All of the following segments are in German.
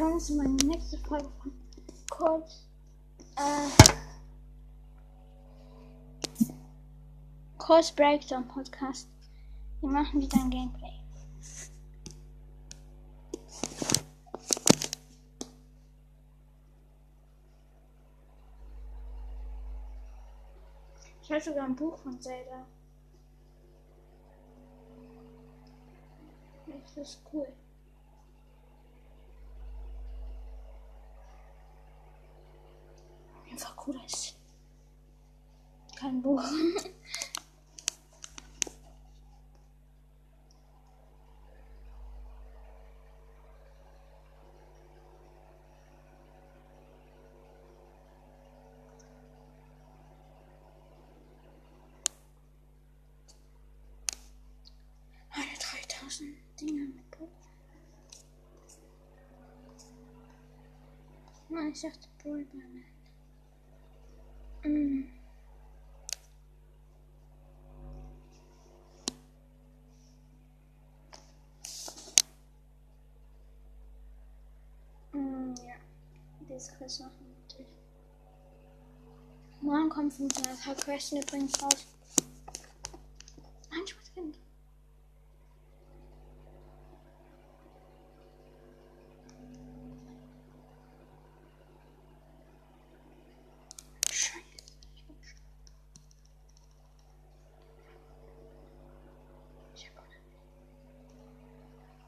willkommen zu meiner nächsten Folge von Kurz. Äh, Kurz Breakdown Podcast. Wir machen wieder ein Gameplay. Ich habe sogar ein Buch von Zelda. Das ist cool. Einfach cooler ist. Kein Buch. Alle 3000 Dinger mit Buch. Nein, ich dachte Bullman. Mm. mm. Yeah, this question. Morgen kommt 35 Question übrigens.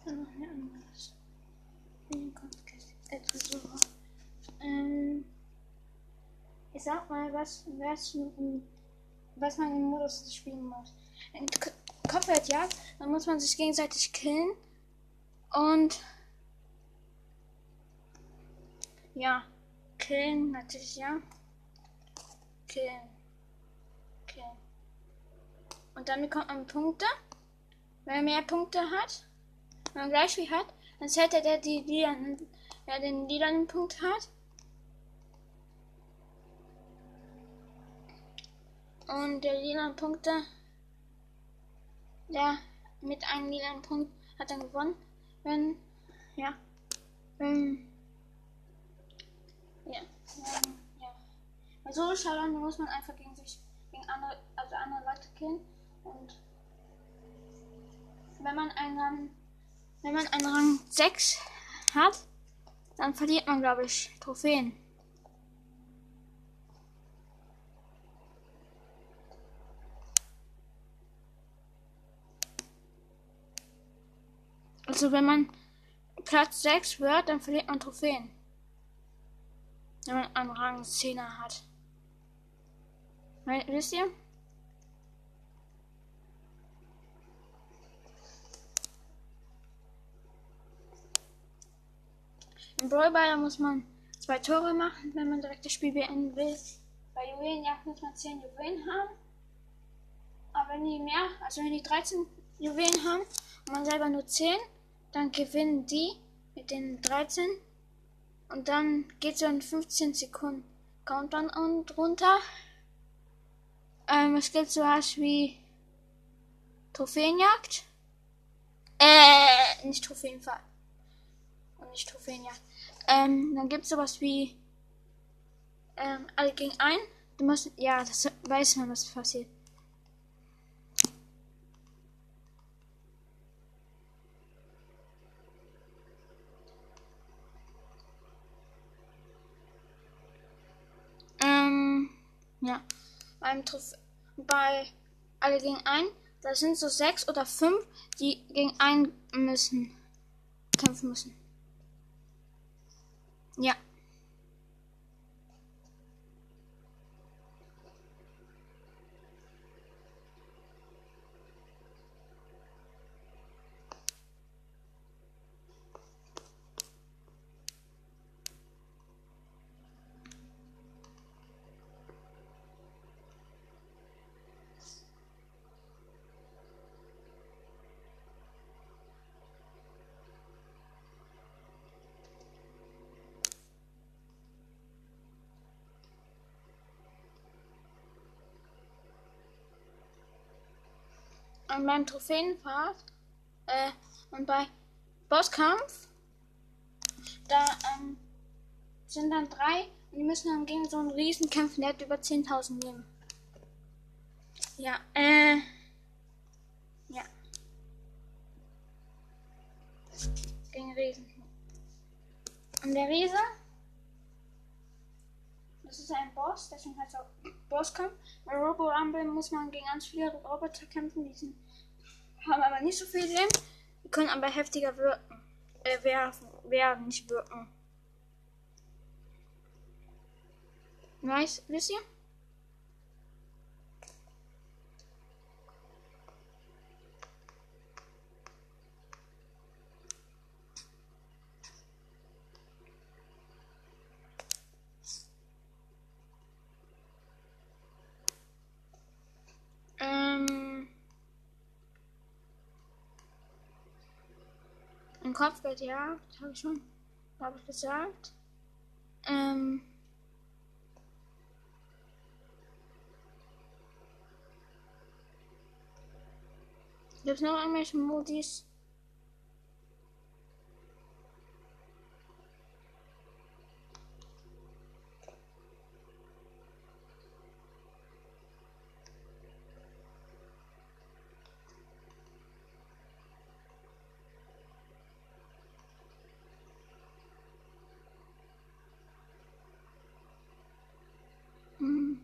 Dann noch ein anderes. Wie kommt etwas so. Ähm. Ich sag mal, was, was, was man im Modus spielen muss. In K- Kopfgeldjagd, dann muss man sich gegenseitig killen. Und. Ja. Killen, natürlich, ja. Killen. Killen. Und dann bekommt man Punkte. Wenn er mehr Punkte hat, wenn man gleich viel hat, dann zählt er, der, die lilanen, wer den lilanen Punkt hat. Und der lilanen Punkte, der mit einem lilanen Punkt hat dann gewonnen. Wenn, ja, wenn, ja, ja. Bei so Shadowrun muss man einfach gegen sich, gegen andere, also andere Leute killen. Und wenn man einen Rang, wenn man einen Rang 6 hat, dann verliert man, glaube ich, Trophäen. Also wenn man Platz 6 wird, dann verliert man Trophäen. Wenn man einen Rang 10er hat. Wisst ihr? Im Brawlball muss man zwei Tore machen, wenn man direkt das Spiel beenden will. Bei Juwelenjagd muss man 10 Juwelen haben. Aber wenn die mehr, also wenn die 13 Juwelen haben und man selber nur 10, dann gewinnen die mit den 13. Und dann geht so in 15 Sekunden Countdown und runter. Ähm, es gibt sowas wie Trophäenjagd. Äh, nicht Trophäenfahrt. Und nicht Trophäenjagd. Ähm, dann gibt es sowas wie ähm, alle gegen ein. Du musst, ja, das weiß man, was passiert. Ähm, ja. Beim Trof bei alle gegen ein, da sind so sechs oder fünf, die gegen einen müssen. Kämpfen müssen. Ja. Und beim Trophäenfahrt äh, und bei Bosskampf, da sind dann drei und die müssen dann gegen so einen Riesen kämpfen, der hat über 10.000 Leben. Ja, äh. Ja. Gegen Riesen. Und der Riese, das ist ein Boss, deswegen heißt er Bosskampf. Bei Robo Rumble muss man gegen ganz viele Roboter kämpfen, die sind, haben aber nicht so viel Leben, die können aber heftiger wirken. Äh, werfen, werden, nicht wirken. Nice, wisst ihr? Ein Kopfgeld, ja, habe ich schon, habe ich gesagt. Ähm. Gibt es noch irgendwelche Modis? Hm.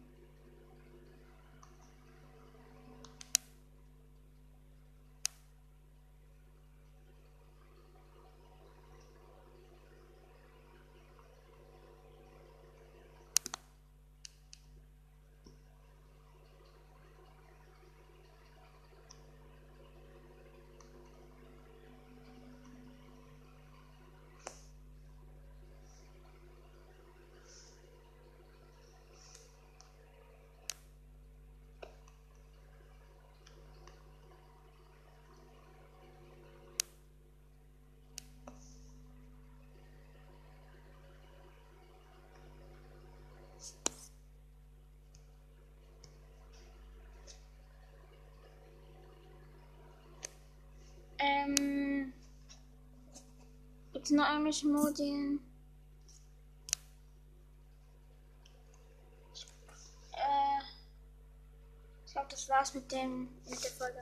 Ähm. Gibt es noch irgendwelche Modi? Äh. Ich glaube, das war's mit dem mit der Folge.